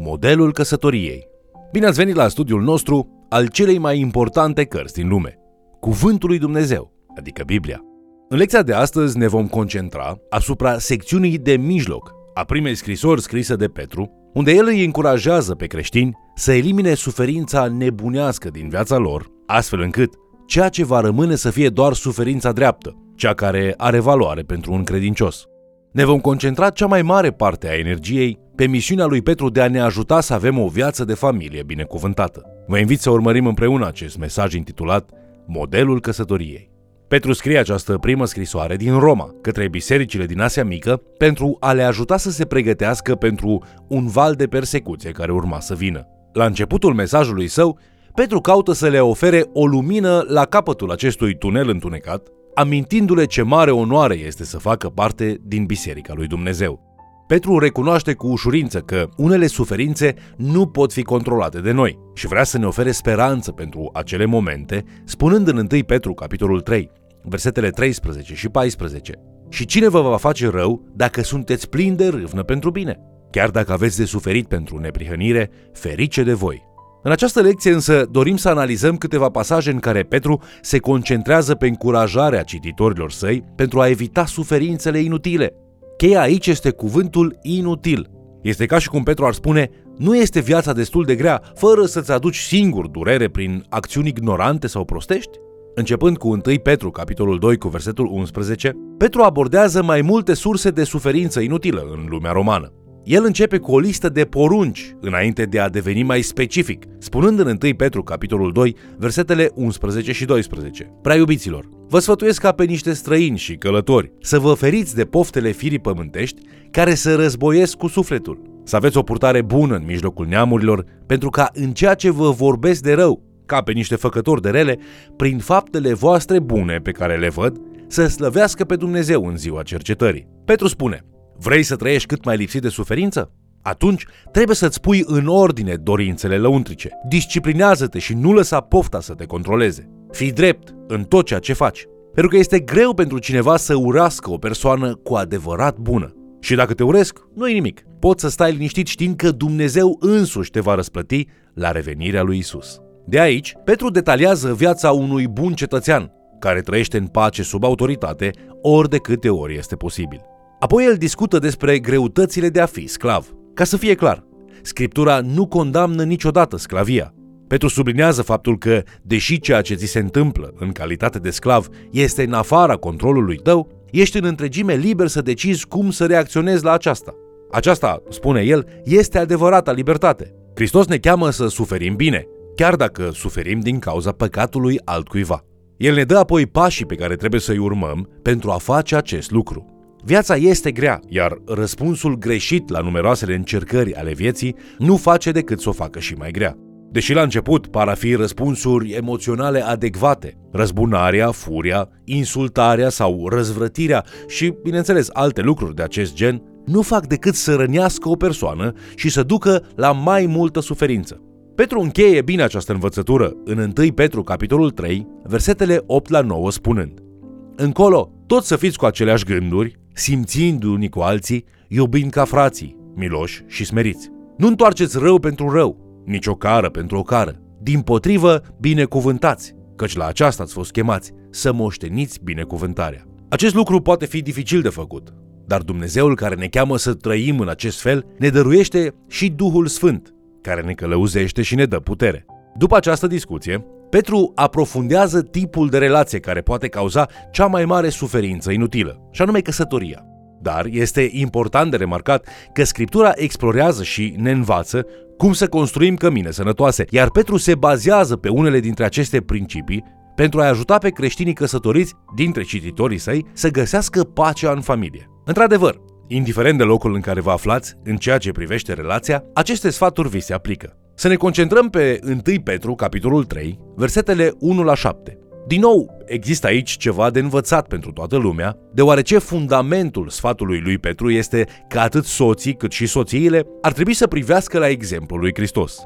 Modelul căsătoriei. Bine ați venit la studiul nostru al celei mai importante cărți din lume, Cuvântul lui Dumnezeu, adică Biblia. În lecția de astăzi ne vom concentra asupra secțiunii de mijloc a primei scrisori scrise de Petru, unde el îi încurajează pe creștini să elimine suferința nebunească din viața lor, astfel încât ceea ce va rămâne să fie doar suferința dreaptă, cea care are valoare pentru un credincios. Ne vom concentra cea mai mare parte a energiei pe misiunea lui Petru de a ne ajuta să avem o viață de familie binecuvântată. Vă invit să urmărim împreună acest mesaj intitulat Modelul căsătoriei. Petru scrie această primă scrisoare din Roma către bisericile din Asia Mică pentru a le ajuta să se pregătească pentru un val de persecuție care urma să vină. La începutul mesajului său, Petru caută să le ofere o lumină la capătul acestui tunel întunecat, amintindu-le ce mare onoare este să facă parte din Biserica lui Dumnezeu. Petru recunoaște cu ușurință că unele suferințe nu pot fi controlate de noi și vrea să ne ofere speranță pentru acele momente, spunând în 1 Petru, capitolul 3, versetele 13 și 14. Și cine vă va face rău dacă sunteți plini de râvnă pentru bine? Chiar dacă aveți de suferit pentru neprihănire, ferice de voi. În această lecție însă dorim să analizăm câteva pasaje în care Petru se concentrează pe încurajarea cititorilor săi pentru a evita suferințele inutile. Cheia aici este cuvântul inutil. Este ca și cum Petru ar spune, nu este viața destul de grea fără să-ți aduci singur durere prin acțiuni ignorante sau prostești? Începând cu 1 Petru, capitolul 2, cu versetul 11, Petru abordează mai multe surse de suferință inutilă în lumea romană. El începe cu o listă de porunci înainte de a deveni mai specific, spunând în 1 Petru, capitolul 2, versetele 11 și 12. Prea iubiților, vă sfătuiesc ca pe niște străini și călători să vă feriți de poftele firii pământești care să războiesc cu sufletul. Să aveți o purtare bună în mijlocul neamurilor, pentru ca în ceea ce vă vorbesc de rău, ca pe niște făcători de rele, prin faptele voastre bune pe care le văd, să slăvească pe Dumnezeu în ziua cercetării. Petru spune, vrei să trăiești cât mai lipsit de suferință? Atunci trebuie să-ți pui în ordine dorințele lăuntrice. Disciplinează-te și nu lăsa pofta să te controleze. Fii drept în tot ceea ce faci. Pentru că este greu pentru cineva să urască o persoană cu adevărat bună. Și dacă te uresc, nu e nimic. Poți să stai liniștit știind că Dumnezeu însuși te va răsplăti la revenirea lui Isus. De aici, Petru detaliază viața unui bun cetățean, care trăiește în pace sub autoritate ori de câte ori este posibil. Apoi el discută despre greutățile de a fi sclav. Ca să fie clar, Scriptura nu condamnă niciodată sclavia. Petru sublinează faptul că, deși ceea ce ți se întâmplă în calitate de sclav este în afara controlului tău, ești în întregime liber să decizi cum să reacționezi la aceasta. Aceasta, spune el, este adevărata libertate. Hristos ne cheamă să suferim bine, chiar dacă suferim din cauza păcatului altcuiva. El ne dă apoi pașii pe care trebuie să-i urmăm pentru a face acest lucru. Viața este grea, iar răspunsul greșit la numeroasele încercări ale vieții nu face decât să o facă și mai grea. Deși la început par a fi răspunsuri emoționale adecvate, răzbunarea, furia, insultarea sau răzvrătirea și, bineînțeles, alte lucruri de acest gen, nu fac decât să rănească o persoană și să ducă la mai multă suferință. Petru încheie bine această învățătură în 1 Petru, capitolul 3, versetele 8 la 9, spunând Încolo, tot să fiți cu aceleași gânduri, simțind unii cu alții, iubind ca frații, miloși și smeriți. Nu întoarceți rău pentru rău, nici o cară pentru o cară. Din potrivă, binecuvântați, căci la aceasta ați fost chemați, să moșteniți binecuvântarea. Acest lucru poate fi dificil de făcut, dar Dumnezeul care ne cheamă să trăim în acest fel ne dăruiește și Duhul Sfânt, care ne călăuzește și ne dă putere. După această discuție, Petru aprofundează tipul de relație care poate cauza cea mai mare suferință inutilă, și anume căsătoria. Dar este important de remarcat că Scriptura explorează și ne învață cum să construim cămine sănătoase, iar Petru se bazează pe unele dintre aceste principii pentru a ajuta pe creștinii căsătoriți dintre cititorii săi să găsească pacea în familie. Într-adevăr, indiferent de locul în care vă aflați în ceea ce privește relația, aceste sfaturi vi se aplică. Să ne concentrăm pe 1 Petru, capitolul 3, versetele 1 la 7. Din nou, există aici ceva de învățat pentru toată lumea, deoarece fundamentul sfatului lui Petru este că atât soții cât și soțiile ar trebui să privească la exemplul lui Hristos.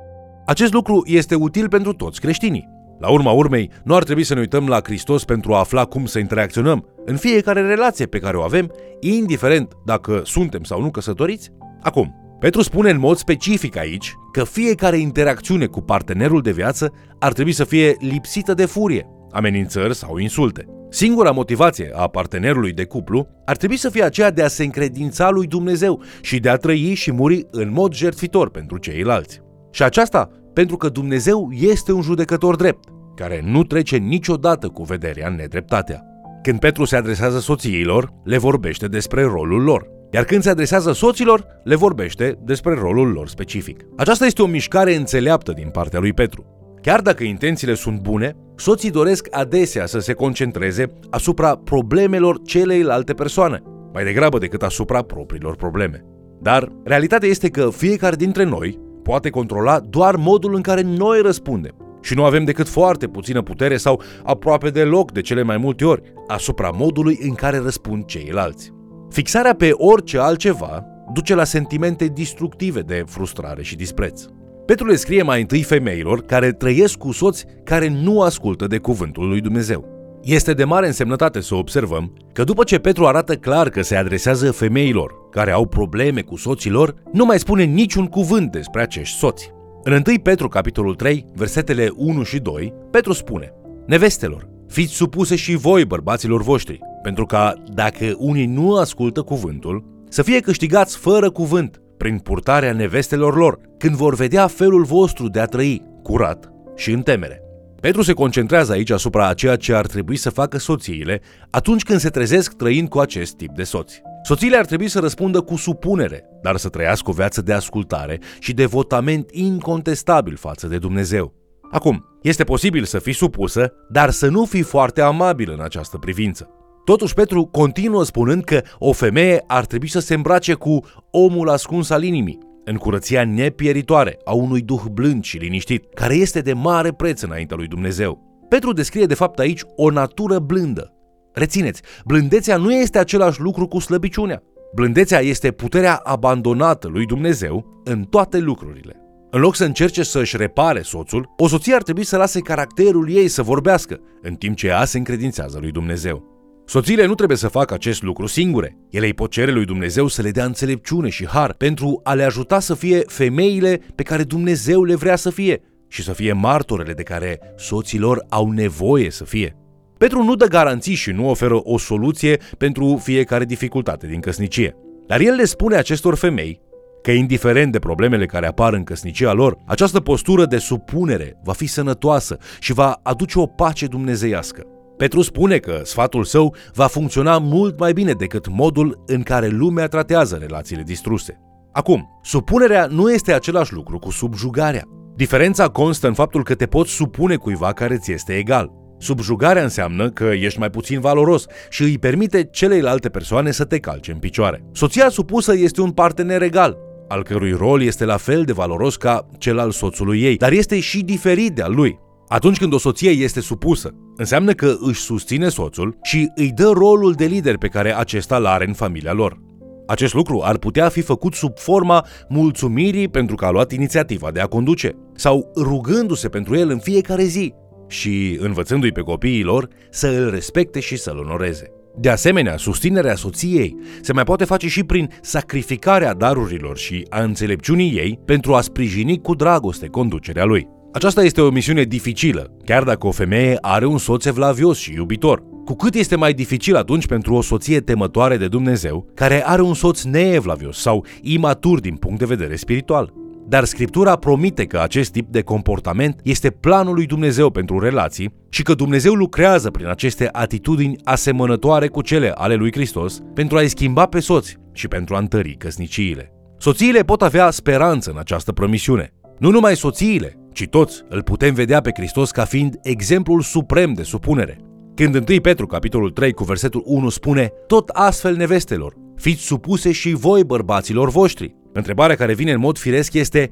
Acest lucru este util pentru toți creștinii. La urma urmei, nu ar trebui să ne uităm la Hristos pentru a afla cum să interacționăm în fiecare relație pe care o avem, indiferent dacă suntem sau nu căsătoriți? Acum, Petru spune în mod specific aici că fiecare interacțiune cu partenerul de viață ar trebui să fie lipsită de furie, amenințări sau insulte. Singura motivație a partenerului de cuplu ar trebui să fie aceea de a se încredința lui Dumnezeu și de a trăi și muri în mod jertfitor pentru ceilalți. Și aceasta pentru că Dumnezeu este un judecător drept, care nu trece niciodată cu vederea în nedreptatea. Când Petru se adresează soțiilor, le vorbește despre rolul lor, iar când se adresează soților, le vorbește despre rolul lor specific. Aceasta este o mișcare înțeleaptă din partea lui Petru. Chiar dacă intențiile sunt bune, soții doresc adesea să se concentreze asupra problemelor celeilalte persoane, mai degrabă decât asupra propriilor probleme. Dar realitatea este că fiecare dintre noi poate controla doar modul în care noi răspundem și nu avem decât foarte puțină putere sau aproape deloc de cele mai multe ori asupra modului în care răspund ceilalți. Fixarea pe orice altceva duce la sentimente destructive de frustrare și dispreț. Petru le scrie mai întâi femeilor care trăiesc cu soți care nu ascultă de cuvântul lui Dumnezeu. Este de mare însemnătate să observăm că după ce Petru arată clar că se adresează femeilor care au probleme cu soților, nu mai spune niciun cuvânt despre acești soți. În 1 Petru, capitolul 3, versetele 1 și 2, Petru spune Nevestelor, fiți supuse și voi bărbaților voștri, pentru ca, dacă unii nu ascultă cuvântul, să fie câștigați fără cuvânt, prin purtarea nevestelor lor, când vor vedea felul vostru de a trăi, curat și în temere. Petru se concentrează aici asupra a ceea ce ar trebui să facă soțiile atunci când se trezesc trăind cu acest tip de soți. Soțiile ar trebui să răspundă cu supunere, dar să trăiască o viață de ascultare și de votament incontestabil față de Dumnezeu. Acum, este posibil să fii supusă, dar să nu fii foarte amabil în această privință. Totuși, Petru continuă spunând că o femeie ar trebui să se îmbrace cu omul ascuns al inimii, în curăția nepieritoare a unui duh blând și liniștit, care este de mare preț înaintea lui Dumnezeu. Petru descrie de fapt aici o natură blândă. Rețineți, blândețea nu este același lucru cu slăbiciunea. Blândețea este puterea abandonată lui Dumnezeu în toate lucrurile. În loc să încerce să își repare soțul, o soție ar trebui să lase caracterul ei să vorbească, în timp ce ea se încredințează lui Dumnezeu. Soțiile nu trebuie să facă acest lucru singure. Ele îi pot cere lui Dumnezeu să le dea înțelepciune și har pentru a le ajuta să fie femeile pe care Dumnezeu le vrea să fie și să fie martorele de care soților au nevoie să fie. Petru nu dă garanții și nu oferă o soluție pentru fiecare dificultate din căsnicie. Dar el le spune acestor femei că indiferent de problemele care apar în căsnicia lor, această postură de supunere va fi sănătoasă și va aduce o pace dumnezeiască. Petru spune că sfatul său va funcționa mult mai bine decât modul în care lumea tratează relațiile distruse. Acum, supunerea nu este același lucru cu subjugarea. Diferența constă în faptul că te poți supune cuiva care ți este egal. Subjugarea înseamnă că ești mai puțin valoros și îi permite celeilalte persoane să te calce în picioare. Soția supusă este un partener egal, al cărui rol este la fel de valoros ca cel al soțului ei, dar este și diferit de al lui. Atunci când o soție este supusă, înseamnă că își susține soțul și îi dă rolul de lider pe care acesta îl are în familia lor. Acest lucru ar putea fi făcut sub forma mulțumirii pentru că a luat inițiativa de a conduce, sau rugându-se pentru el în fiecare zi și învățându-i pe copiii lor să îl respecte și să-l onoreze. De asemenea, susținerea soției se mai poate face și prin sacrificarea darurilor și a înțelepciunii ei pentru a sprijini cu dragoste conducerea lui. Aceasta este o misiune dificilă, chiar dacă o femeie are un soț evlavios și iubitor. Cu cât este mai dificil atunci pentru o soție temătoare de Dumnezeu, care are un soț neevlavios sau imatur din punct de vedere spiritual. Dar Scriptura promite că acest tip de comportament este planul lui Dumnezeu pentru relații și că Dumnezeu lucrează prin aceste atitudini asemănătoare cu cele ale lui Hristos pentru a-i schimba pe soți și pentru a întări căsniciile. Soțiile pot avea speranță în această promisiune. Nu numai soțiile, ci toți îl putem vedea pe Hristos ca fiind exemplul suprem de supunere. Când 1 Petru, capitolul 3, cu versetul 1 spune, tot astfel nevestelor, fiți supuse și voi bărbaților voștri. Întrebarea care vine în mod firesc este,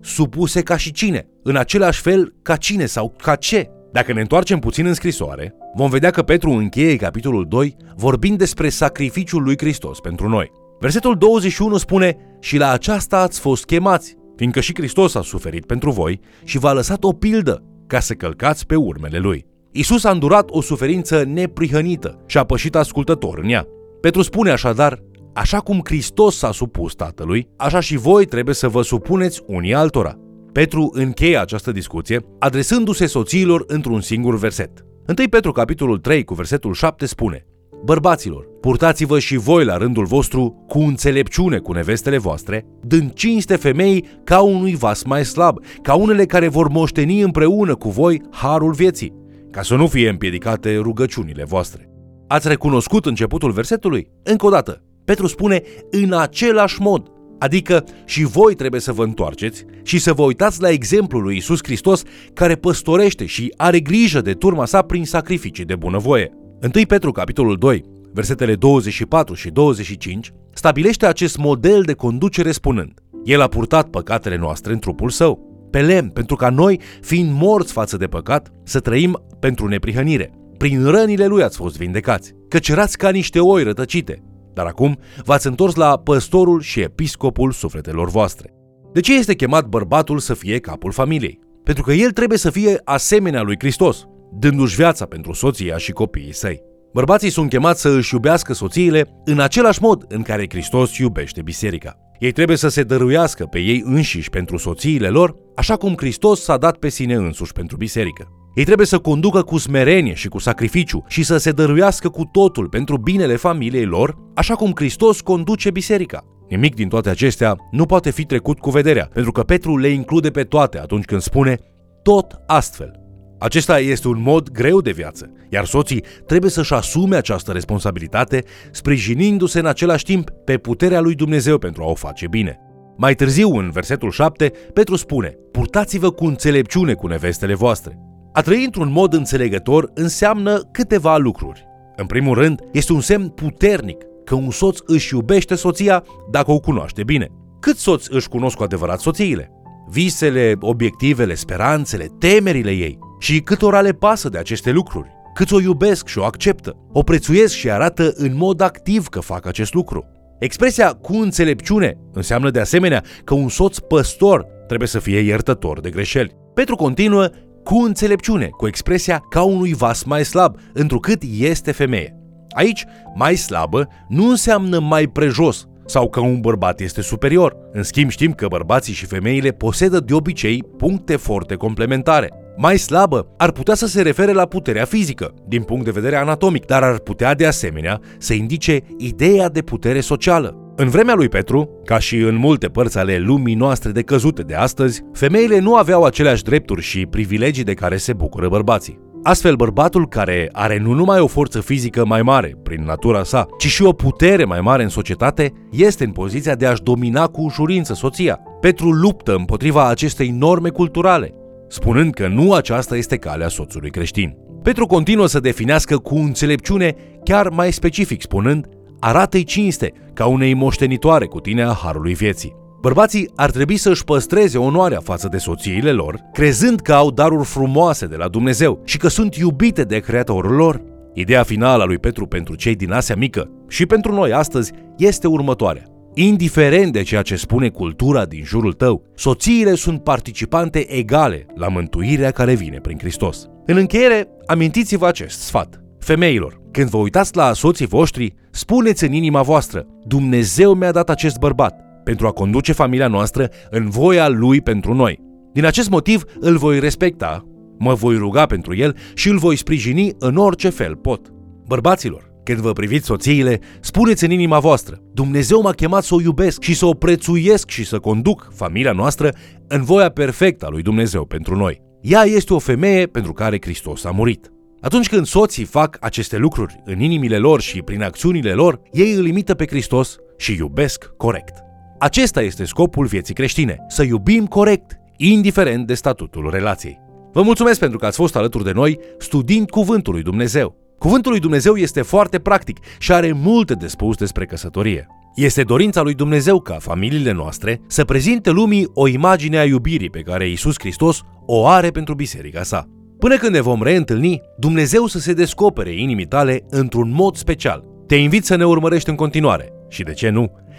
supuse ca și cine? În același fel ca cine sau ca ce? Dacă ne întoarcem puțin în scrisoare, vom vedea că Petru încheie capitolul 2 vorbind despre sacrificiul lui Hristos pentru noi. Versetul 21 spune, și la aceasta ați fost chemați, fiindcă și Hristos a suferit pentru voi și v-a lăsat o pildă ca să călcați pe urmele lui. Isus a îndurat o suferință neprihănită și a pășit ascultător în ea. Petru spune așadar, așa cum Hristos s-a supus Tatălui, așa și voi trebuie să vă supuneți unii altora. Petru încheie această discuție adresându-se soțiilor într-un singur verset. 1 Petru capitolul 3 cu versetul 7 spune Bărbaților, purtați-vă și voi la rândul vostru cu înțelepciune cu nevestele voastre, dând cinste femei ca unui vas mai slab, ca unele care vor moșteni împreună cu voi harul vieții, ca să nu fie împiedicate rugăciunile voastre. Ați recunoscut începutul versetului? Încă o dată, Petru spune în același mod, adică și voi trebuie să vă întoarceți și să vă uitați la exemplul lui Isus Hristos care păstorește și are grijă de turma sa prin sacrificii de bunăvoie. 1 Petru, capitolul 2, versetele 24 și 25, stabilește acest model de conducere spunând El a purtat păcatele noastre în trupul său, pe lemn, pentru ca noi, fiind morți față de păcat, să trăim pentru neprihănire. Prin rănile lui ați fost vindecați, căci erați ca niște oi rătăcite, dar acum v-ați întors la păstorul și episcopul sufletelor voastre. De ce este chemat bărbatul să fie capul familiei? Pentru că el trebuie să fie asemenea lui Hristos, dându-și viața pentru soția și copiii săi. Bărbații sunt chemați să își iubească soțiile în același mod în care Hristos iubește biserica. Ei trebuie să se dăruiască pe ei înșiși pentru soțiile lor, așa cum Hristos s-a dat pe sine însuși pentru biserică. Ei trebuie să conducă cu smerenie și cu sacrificiu și să se dăruiască cu totul pentru binele familiei lor, așa cum Hristos conduce biserica. Nimic din toate acestea nu poate fi trecut cu vederea, pentru că Petru le include pe toate atunci când spune tot astfel. Acesta este un mod greu de viață, iar soții trebuie să-și asume această responsabilitate, sprijinindu-se în același timp pe puterea lui Dumnezeu pentru a o face bine. Mai târziu, în versetul 7, Petru spune, Purtați-vă cu înțelepciune cu nevestele voastre. A trăi într-un mod înțelegător înseamnă câteva lucruri. În primul rând, este un semn puternic că un soț își iubește soția dacă o cunoaște bine. Cât soți își cunosc cu adevărat soțiile? Visele, obiectivele, speranțele, temerile ei. Și câtora le pasă de aceste lucruri? Cât o iubesc și o acceptă? O prețuiesc și arată în mod activ că fac acest lucru. Expresia cu înțelepciune înseamnă de asemenea că un soț păstor trebuie să fie iertător de greșeli. Petru continuă cu înțelepciune, cu expresia ca unui vas mai slab, întrucât este femeie. Aici, mai slabă nu înseamnă mai prejos sau că un bărbat este superior. În schimb, știm că bărbații și femeile posedă de obicei puncte forte complementare. Mai slabă ar putea să se refere la puterea fizică, din punct de vedere anatomic, dar ar putea de asemenea să indice ideea de putere socială. În vremea lui Petru, ca și în multe părți ale lumii noastre de căzute de astăzi, femeile nu aveau aceleași drepturi și privilegii de care se bucură bărbații. Astfel, bărbatul care are nu numai o forță fizică mai mare prin natura sa, ci și o putere mai mare în societate, este în poziția de a-și domina cu ușurință soția. Petru luptă împotriva acestei norme culturale, spunând că nu aceasta este calea soțului creștin. Petru continuă să definească cu înțelepciune chiar mai specific, spunând arată-i cinste ca unei moștenitoare cu tine a harului vieții. Bărbații ar trebui să își păstreze onoarea față de soțiile lor, crezând că au daruri frumoase de la Dumnezeu și că sunt iubite de Creatorul lor. Ideea finală a lui Petru pentru cei din Asia Mică și pentru noi astăzi este următoarea. Indiferent de ceea ce spune cultura din jurul tău, soțiile sunt participante egale la mântuirea care vine prin Hristos. În încheiere, amintiți-vă acest sfat. Femeilor, când vă uitați la soții voștri, spuneți în inima voastră, Dumnezeu mi-a dat acest bărbat pentru a conduce familia noastră în voia Lui pentru noi. Din acest motiv îl voi respecta, mă voi ruga pentru el și îl voi sprijini în orice fel pot. Bărbaților, când vă priviți soțiile, spuneți în inima voastră, Dumnezeu m-a chemat să o iubesc și să o prețuiesc și să conduc familia noastră în voia perfectă a lui Dumnezeu pentru noi. Ea este o femeie pentru care Hristos a murit. Atunci când soții fac aceste lucruri în inimile lor și prin acțiunile lor, ei îl imită pe Hristos și iubesc corect. Acesta este scopul vieții creștine, să iubim corect, indiferent de statutul relației. Vă mulțumesc pentru că ați fost alături de noi studiind Cuvântul lui Dumnezeu. Cuvântul lui Dumnezeu este foarte practic și are multe de spus despre căsătorie. Este dorința lui Dumnezeu ca familiile noastre să prezinte lumii o imagine a iubirii pe care Isus Hristos o are pentru biserica sa. Până când ne vom reîntâlni, Dumnezeu să se descopere inimii tale într-un mod special. Te invit să ne urmărești în continuare și, de ce nu,